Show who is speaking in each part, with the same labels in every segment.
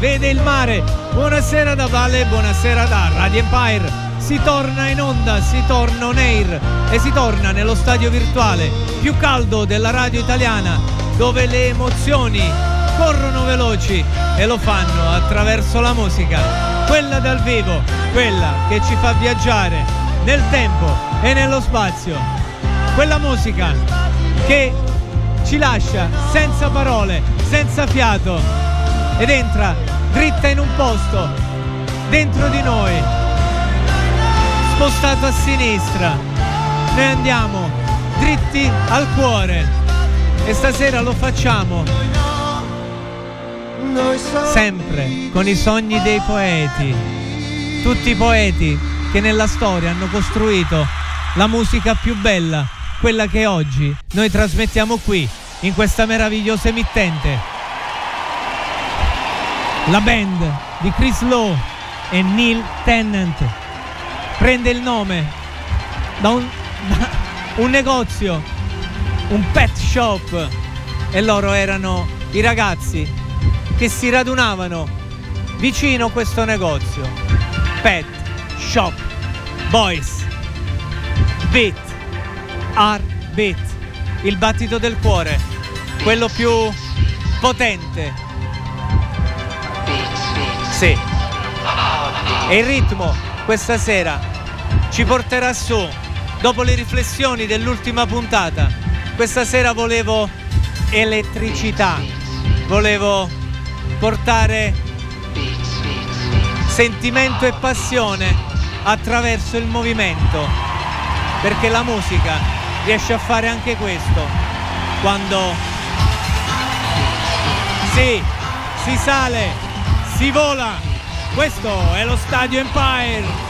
Speaker 1: vede il mare? Buonasera da Valle, buonasera da Radio Empire. Si torna in onda, si torna on air e si torna nello stadio virtuale più caldo della radio italiana dove le emozioni corrono veloci e lo fanno attraverso la musica, quella dal vivo, quella che ci fa viaggiare nel tempo e nello spazio, quella musica che ci lascia senza parole, senza fiato ed entra dritta in un posto dentro di noi, spostato a sinistra. Noi andiamo dritti al cuore e stasera lo facciamo sempre con i sogni dei poeti, tutti i poeti che nella storia hanno costruito la musica più bella, quella che oggi noi trasmettiamo qui in questa meravigliosa emittente. La band di Chris Lowe e Neil Tennant. Prende il nome da un, da un negozio, un pet shop e loro erano i ragazzi che si radunavano vicino a questo negozio. Pet Shop Boys. Beat. Art Beat. Il battito del cuore. Quello più potente. Sì. E il ritmo questa sera ci porterà su, dopo le riflessioni dell'ultima puntata. Questa sera volevo elettricità, volevo portare sentimento e passione attraverso il movimento, perché la musica riesce a fare anche questo quando sì, si sale, si vola. Questo è lo Stadio Empire.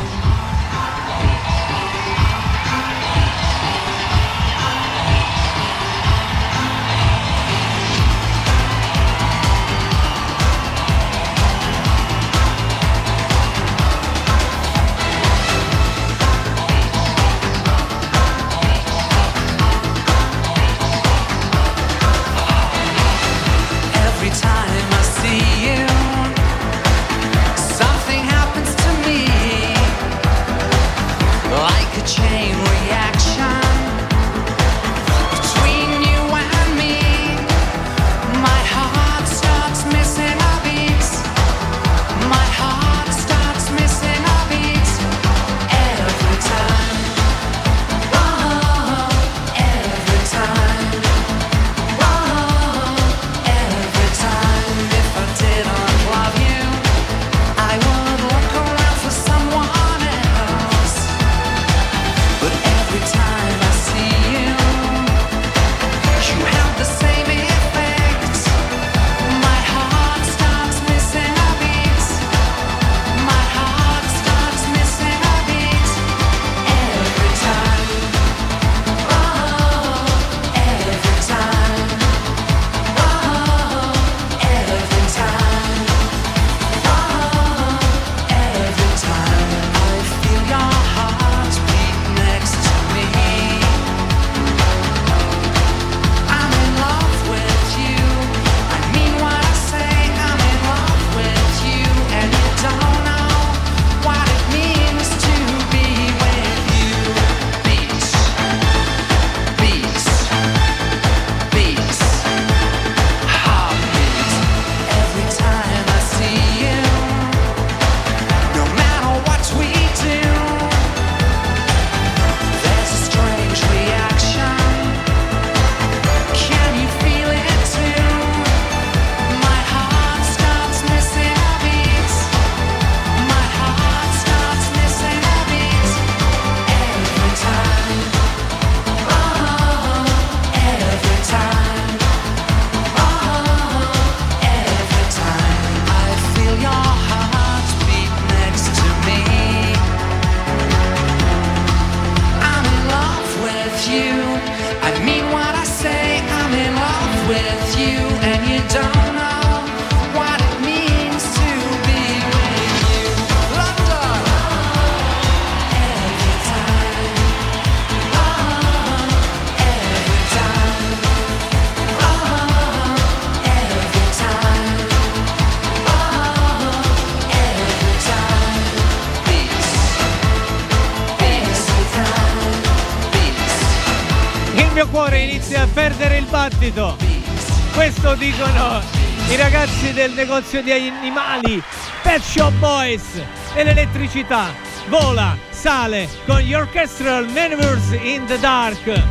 Speaker 2: Del negozio di animali Pet Shop Boys e l'elettricità vola, sale con gli Orchestral Maneuvers in the Dark.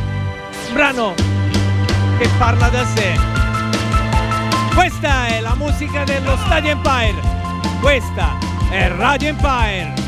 Speaker 2: Brano che parla da sé. Questa è la musica dello Stadio Empire. Questa è Radio Empire.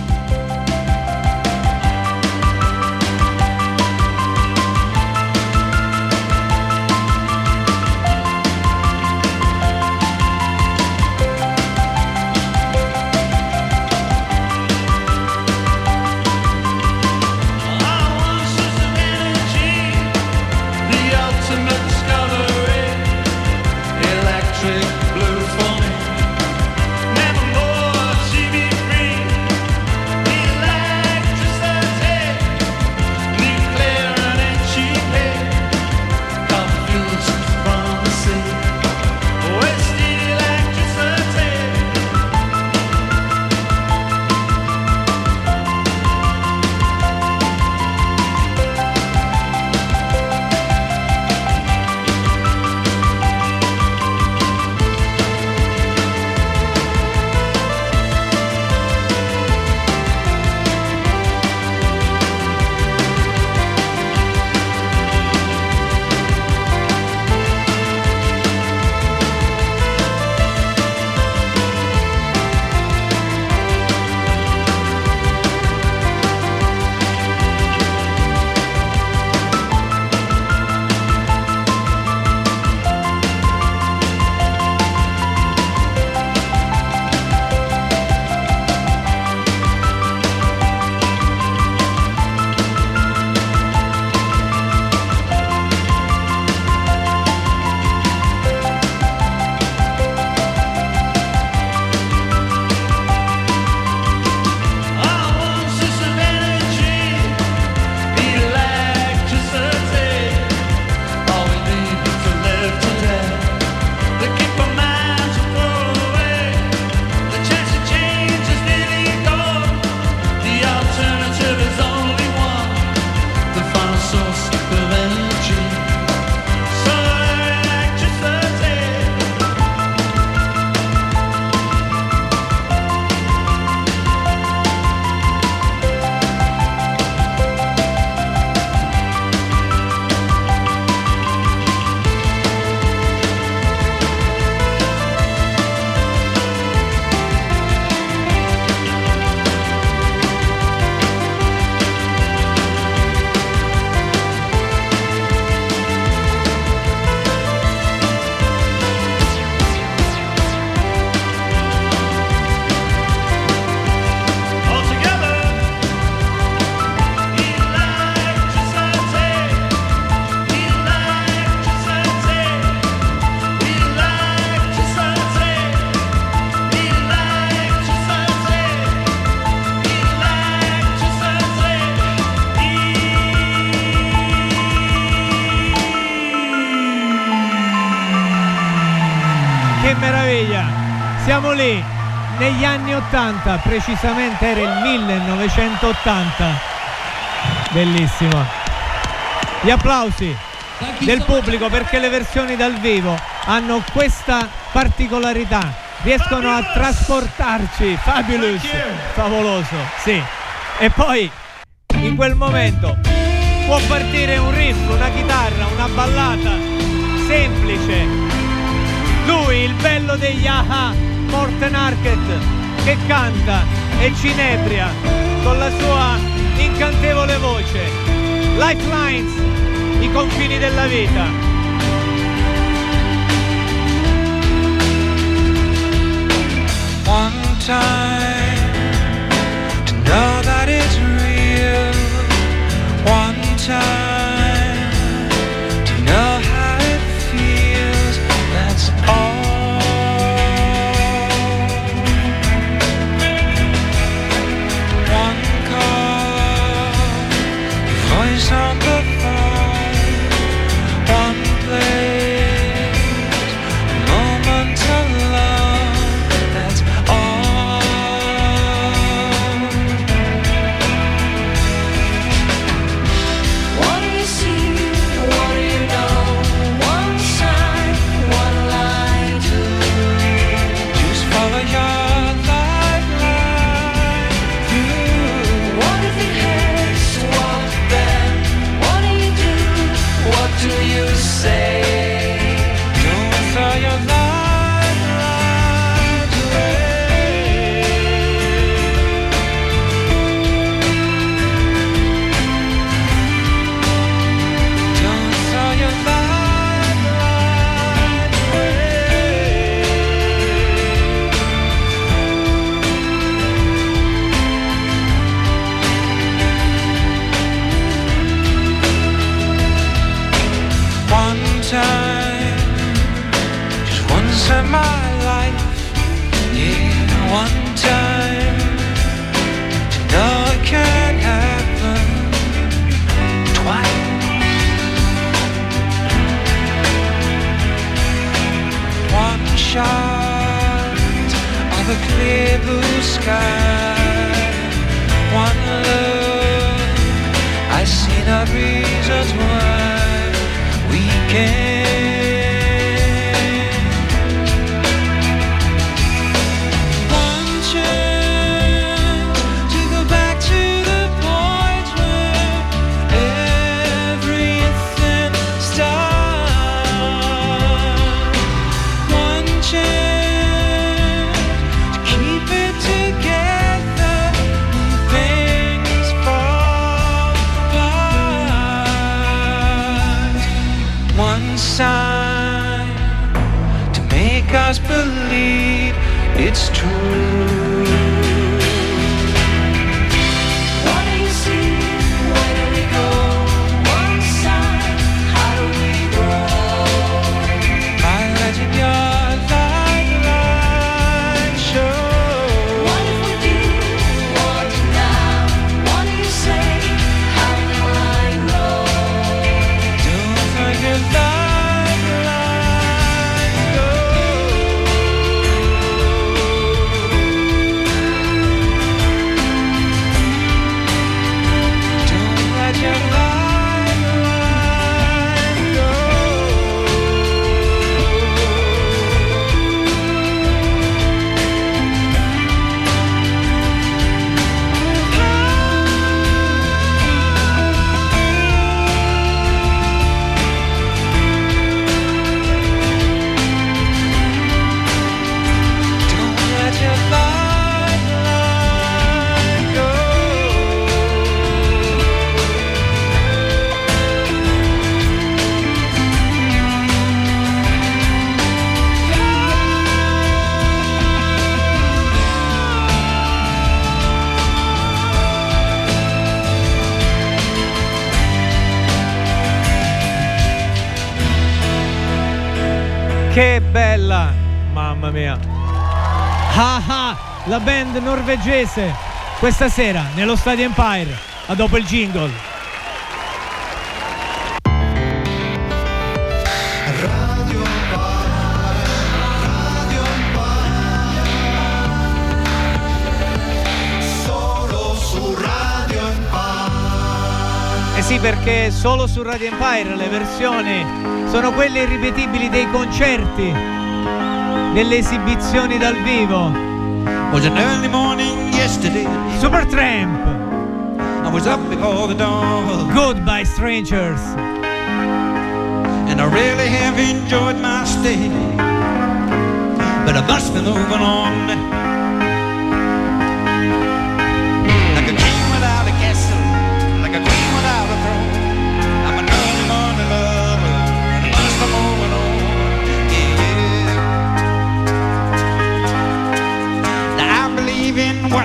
Speaker 2: 80, precisamente era il 1980. Bellissimo. Gli applausi del pubblico perché le versioni dal vivo hanno questa particolarità. Riescono a trasportarci. Fabulous. Favoloso, sì. E poi in quel momento può partire un riff, una chitarra, una ballata semplice. Lui, il bello degli aha Morten Arquette che canta e cinebria con la sua incantevole voce. Lifelines, i confini della vita. One time to know that it's real. One time to know band norvegese questa sera nello Stadio Empire. A dopo il jingle. Eh sì, perché solo su Radio Empire le versioni sono quelle irripetibili dei concerti, delle esibizioni dal vivo.
Speaker 3: Was an early morning yesterday.
Speaker 2: Supertramp,
Speaker 3: I was up before the dawn,
Speaker 2: Goodbye Strangers.
Speaker 3: and I really have enjoyed my stay. But I must be moving on.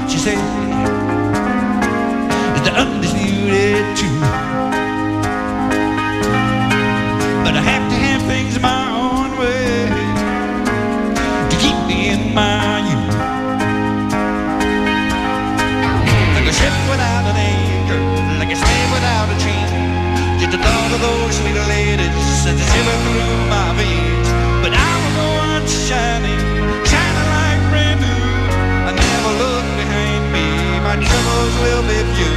Speaker 3: What you say. is the undisputed truth. But I have to have things my own way to keep me in my youth. Like a ship without an anchor, like a slave without a chain. Just the thought of those sweet ladies sends a shiver through my veins. But I will go on shining, tremors will be few.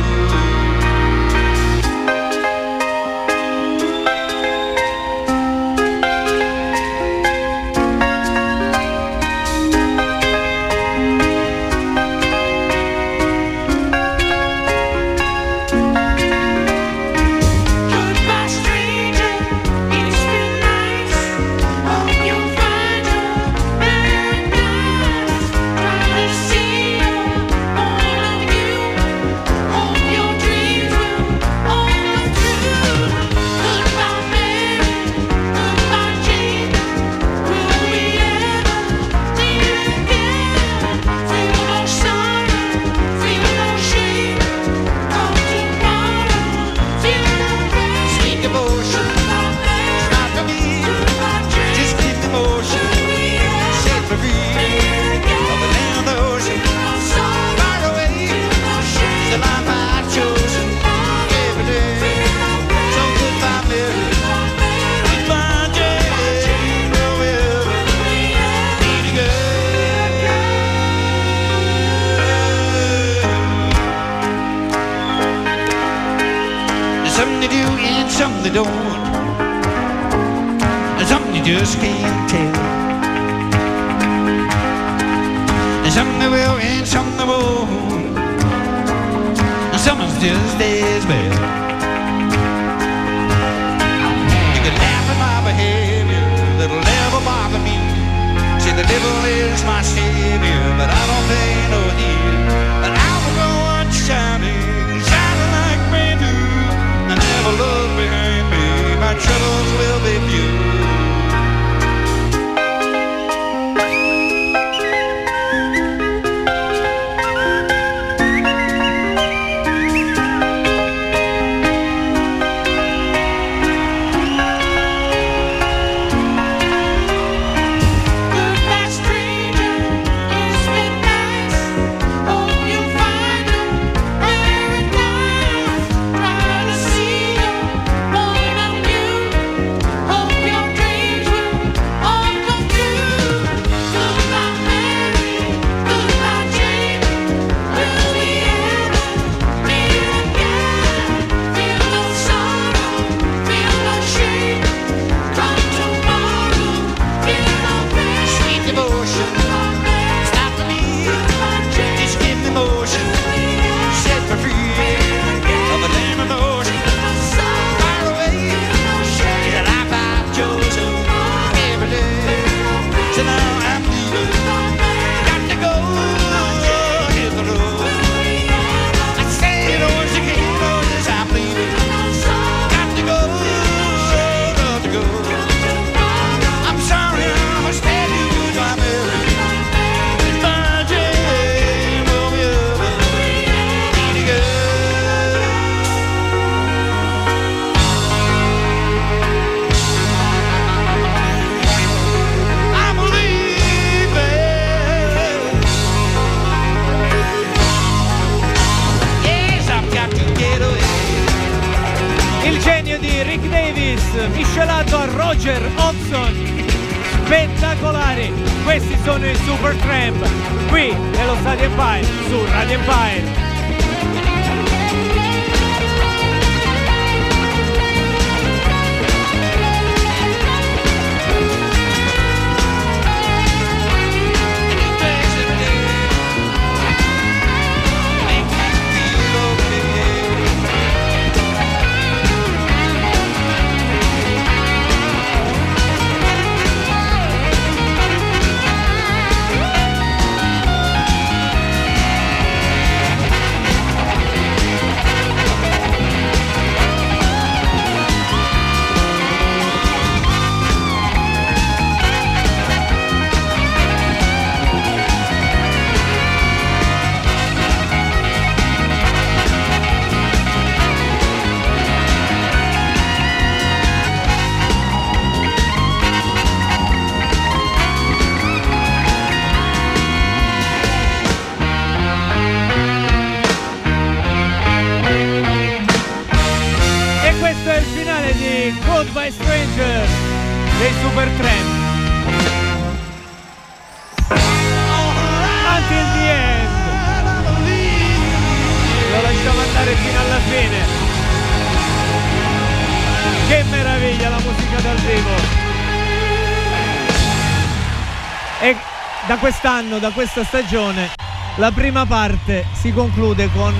Speaker 2: quest'anno, da questa stagione, la prima parte si conclude con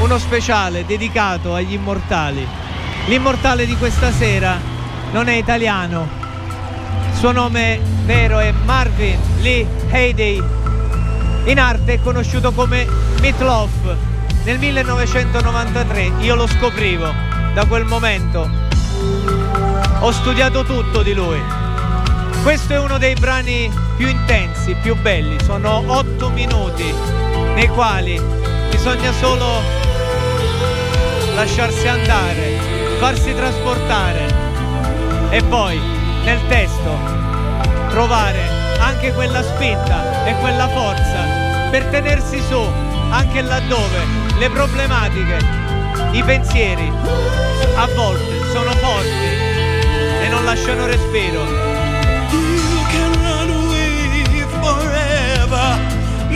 Speaker 2: uno speciale dedicato agli immortali. L'immortale di questa sera non è italiano, suo nome vero è Marvin Lee Heyday. in arte è conosciuto come Meatloaf. Nel 1993 io lo scoprivo, da quel momento ho studiato tutto di lui. Questo è uno dei brani più intensi, più belli. Sono otto minuti nei quali bisogna solo lasciarsi andare, farsi trasportare e poi nel testo trovare anche quella spinta e quella forza per tenersi su anche laddove le problematiche, i pensieri a volte sono forti e non lasciano respiro.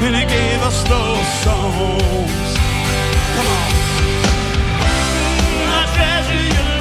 Speaker 4: when he gave us those songs. Come on. I treasure your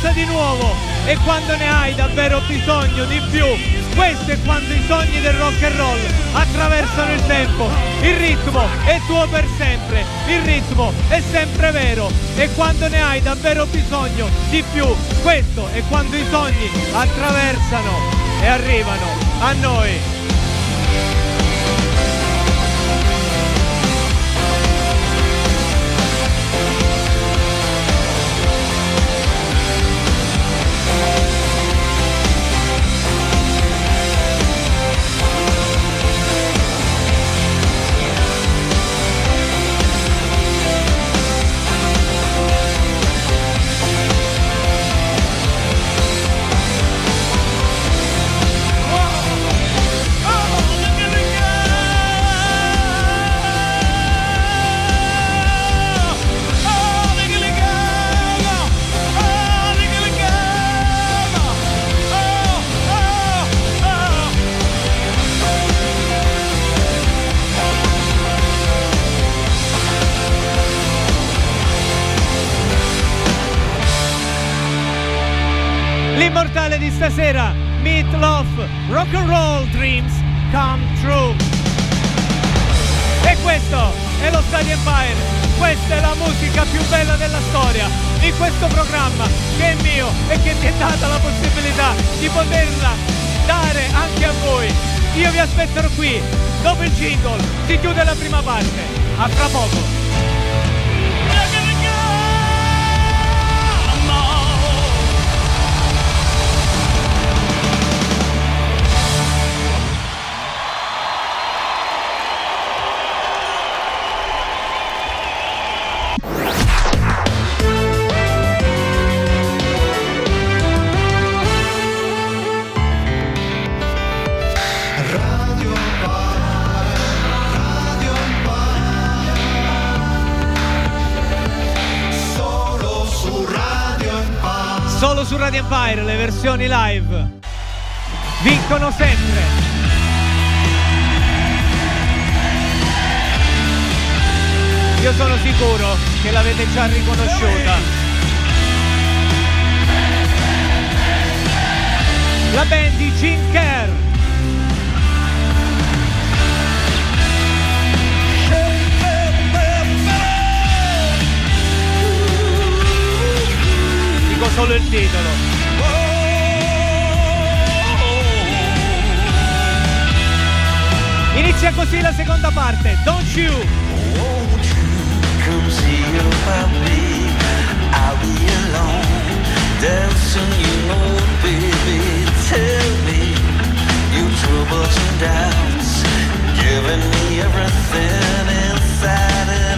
Speaker 2: qualcosa di nuovo? E quando ne hai davvero bisogno di più, questo è quando i sogni del rock and roll attraversano il tempo. Il ritmo è tuo per sempre, il ritmo è sempre vero. E quando ne hai davvero bisogno di più, questo è quando i sogni attraversano e arrivano a noi. Rock and Roll Dreams Come True. E questo è lo Stadio Empire, questa è la musica più bella della storia di questo programma che è mio e che mi è data la possibilità di poterla dare anche a voi. Io vi aspetterò qui, dopo il jingle, si chiude la prima parte. A fra poco.
Speaker 5: Su Radio Empire
Speaker 2: le versioni live vincono sempre. Io sono sicuro che l'avete già riconosciuta. La band di Jim Kerr. Solo il titolo. Inizia così la seconda parte, Don't You.
Speaker 3: Won't you come see about me? I'll be alone, dancing, you know, baby. Tell me your troubles and doubts, giving me everything inside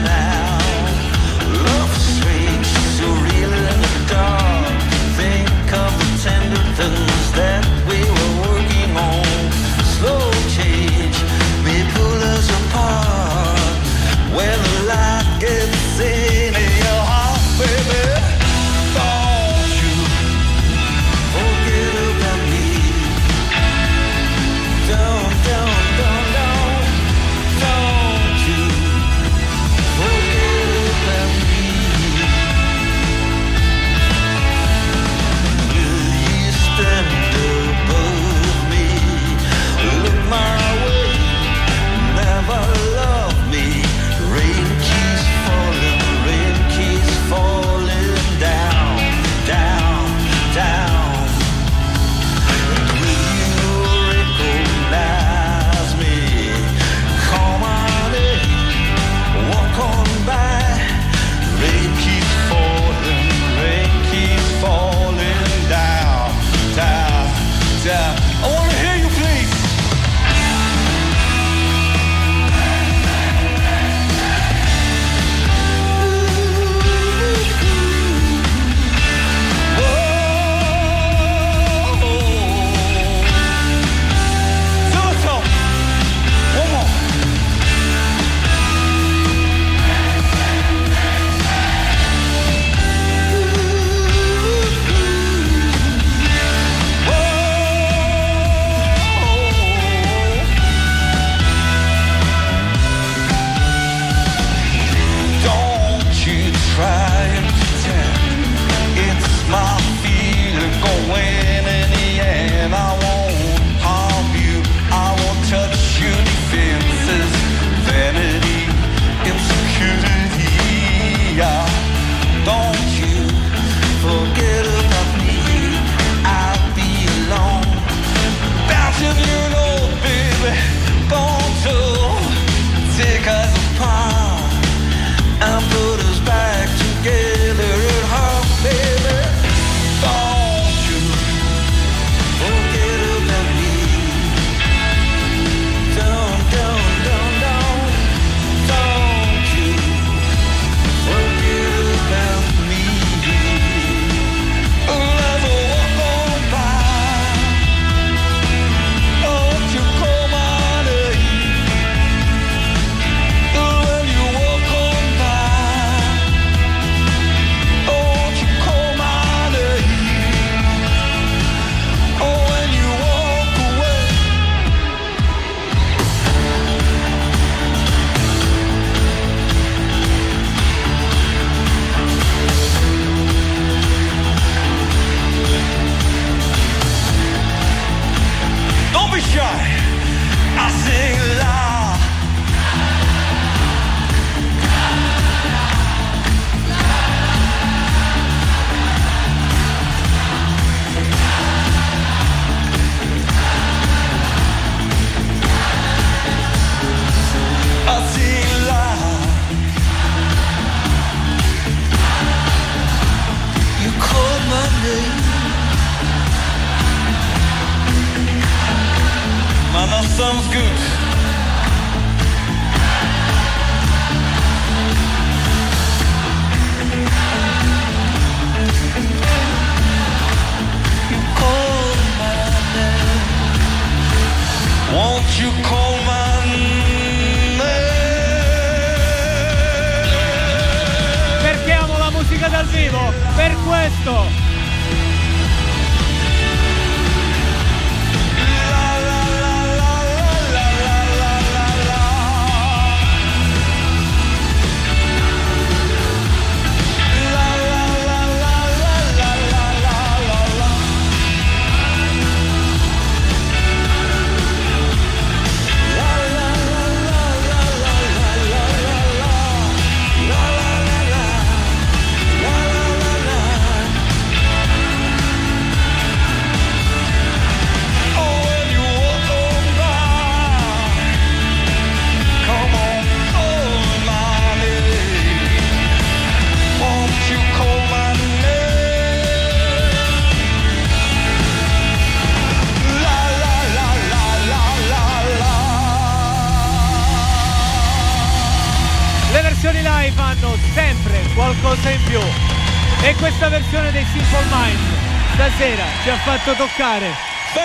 Speaker 2: ci ha fatto toccare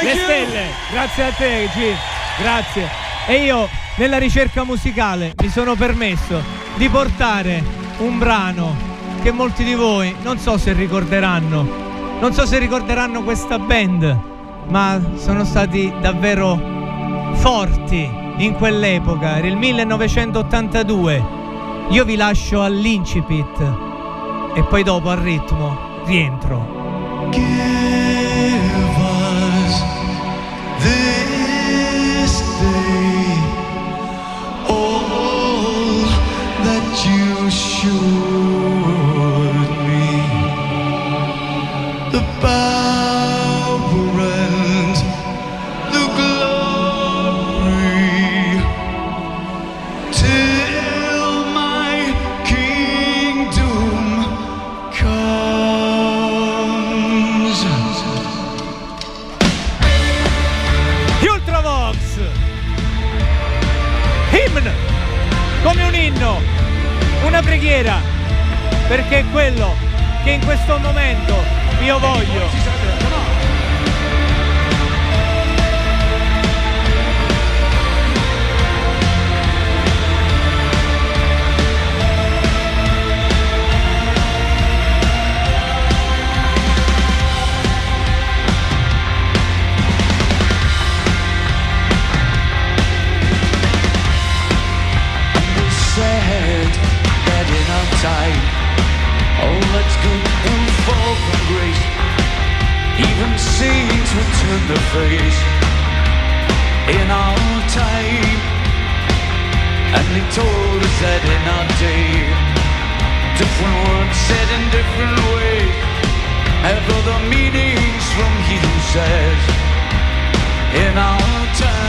Speaker 2: le stelle. Grazie a te, G. Grazie. E io nella ricerca musicale mi sono permesso di portare un brano che molti di voi non so se ricorderanno. Non so se ricorderanno questa band, ma sono stati davvero forti in quell'epoca. Era il 1982. Io vi lascio all'incipit e poi dopo al ritmo rientro.
Speaker 6: Give
Speaker 2: perché è quello che in questo momento io voglio.
Speaker 7: sad that's good will fall from grace. Even saints will turn their face in our time. And they told us that in our day, different words said in different ways have other meanings from he who says in our time.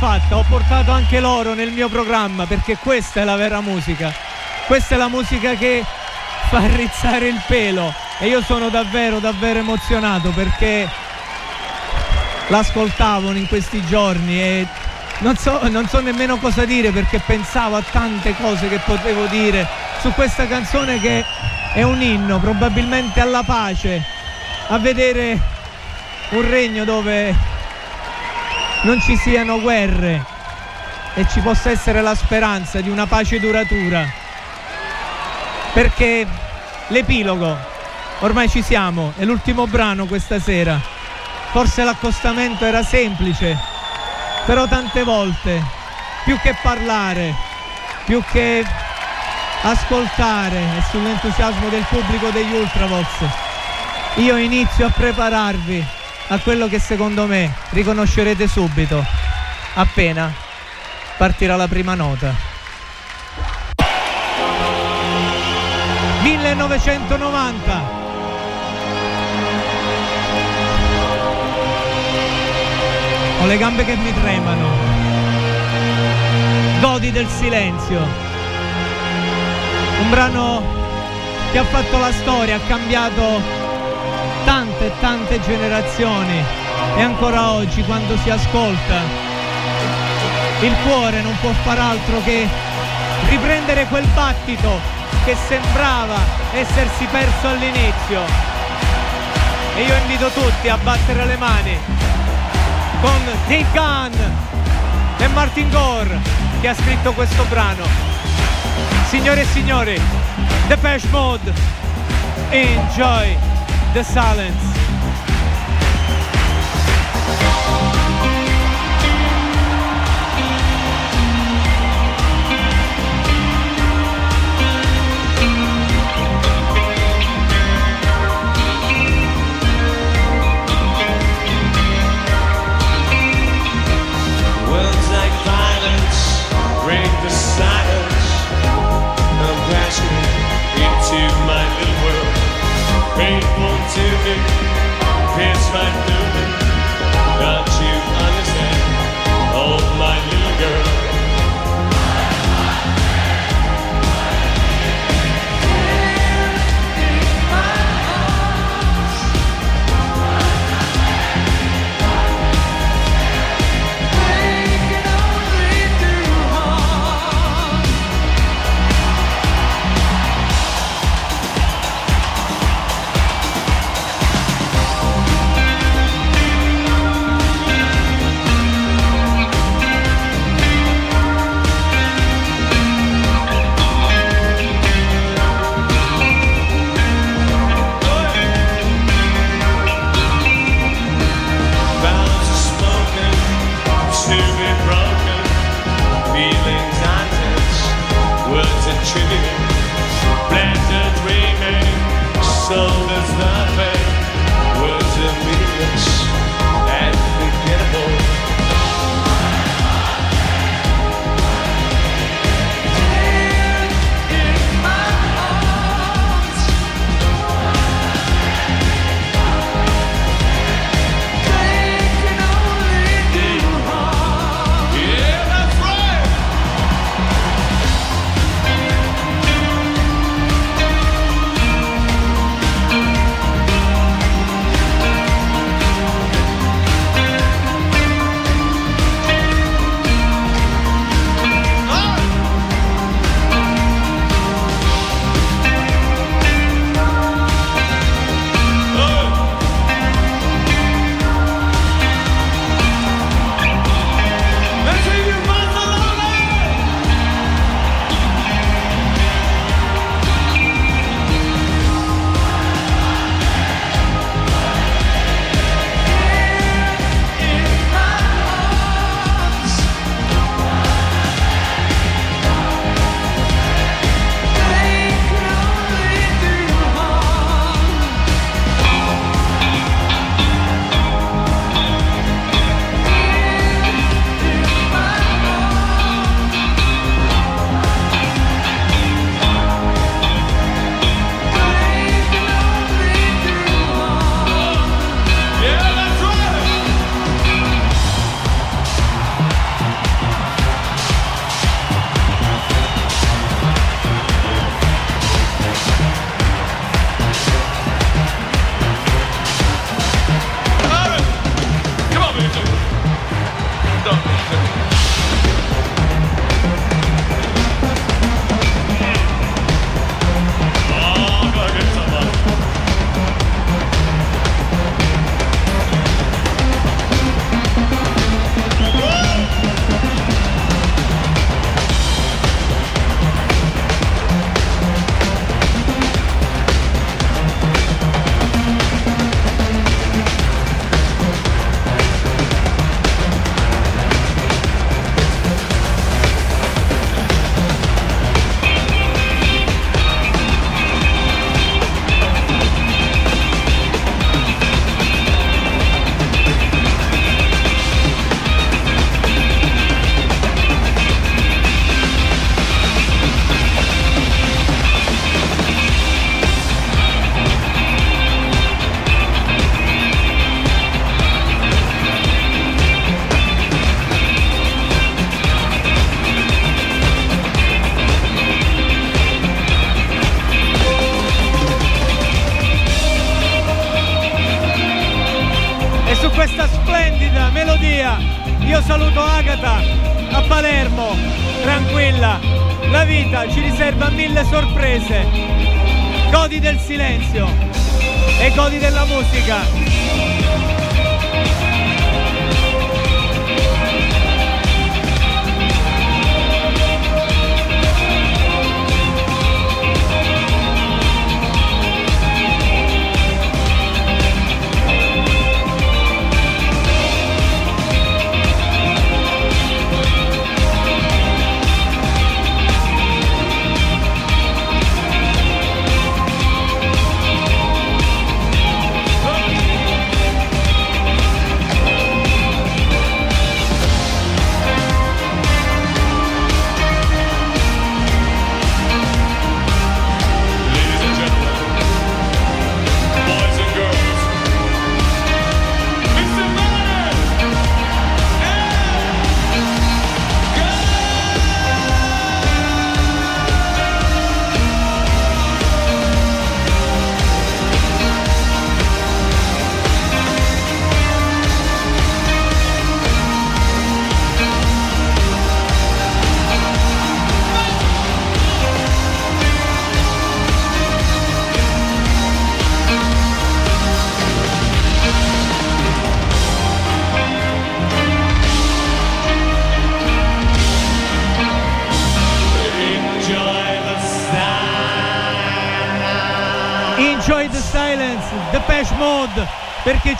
Speaker 2: Fatta, ho portato anche loro nel mio programma perché questa è la vera musica. Questa è la musica che fa rizzare il pelo e io sono davvero davvero emozionato perché l'ascoltavo in questi giorni e non so, non so nemmeno cosa dire perché pensavo a tante cose che potevo dire su questa canzone che è un inno probabilmente alla pace, a vedere un regno dove non ci siano guerre e ci possa essere la speranza di una pace duratura. Perché l'epilogo, ormai ci siamo, è l'ultimo brano questa sera. Forse l'accostamento era semplice, però tante volte, più che parlare, più che ascoltare e sull'entusiasmo del pubblico degli Ultravox, io inizio a prepararvi a quello che secondo me riconoscerete subito, appena partirà la prima nota. 1990 Ho le gambe che mi tremano. Godi del silenzio. Un brano che ha fatto la storia, ha cambiato tante e tante generazioni e ancora oggi quando si ascolta il cuore non può far altro che riprendere quel battito che sembrava essersi perso all'inizio. E io invito tutti a battere le mani con Dave Gunn e Martin Gore che ha scritto questo brano. Signore e signori, Depeche Mode, enjoy the silence.
Speaker 4: Words like violence break the silence. Crashing into my little world. Painful to me.
Speaker 2: Here's my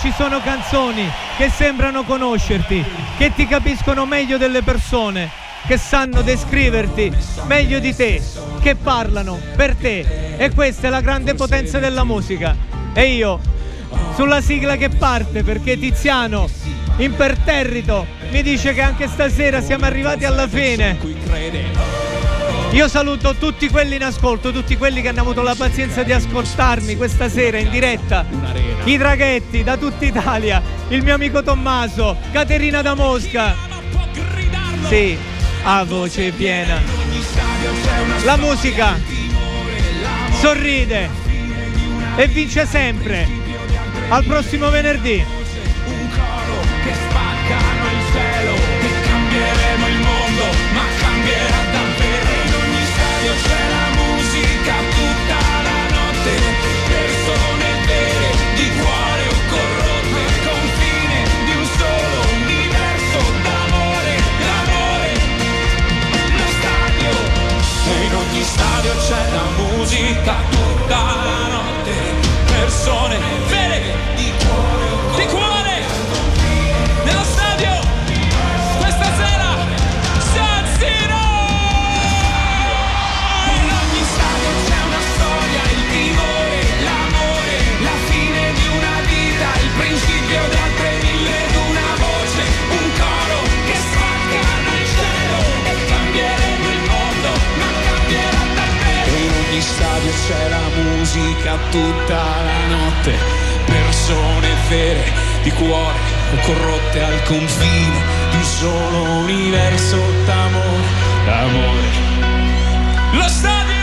Speaker 2: ci sono canzoni che sembrano conoscerti, che ti capiscono meglio delle persone, che sanno descriverti meglio di te, che parlano per te. E questa è la grande potenza della musica. E io, sulla sigla che parte, perché Tiziano, imperterrito, mi dice che anche stasera siamo arrivati alla fine. Io saluto tutti quelli in ascolto, tutti quelli che hanno avuto la pazienza di ascoltarmi questa sera in diretta. I draghetti da tutta Italia, il mio amico Tommaso, Caterina da Mosca. Sì, a voce piena. La musica sorride e vince sempre. Al prossimo venerdì.
Speaker 7: Persone vere di cuore di cuore nello stadio questa sera San Siro! In ogni stadio c'è una storia il timore l'amore la fine di una vita il principio di altre mille ed una voce un coro che spacca nel cielo. E cambieremo il mondo ma cambierà davvero in ogni stadio c'è la musica tutta la notte. Persone vere di cuore corrotte al confine di un solo universo d'amore d'amore. Lo stadio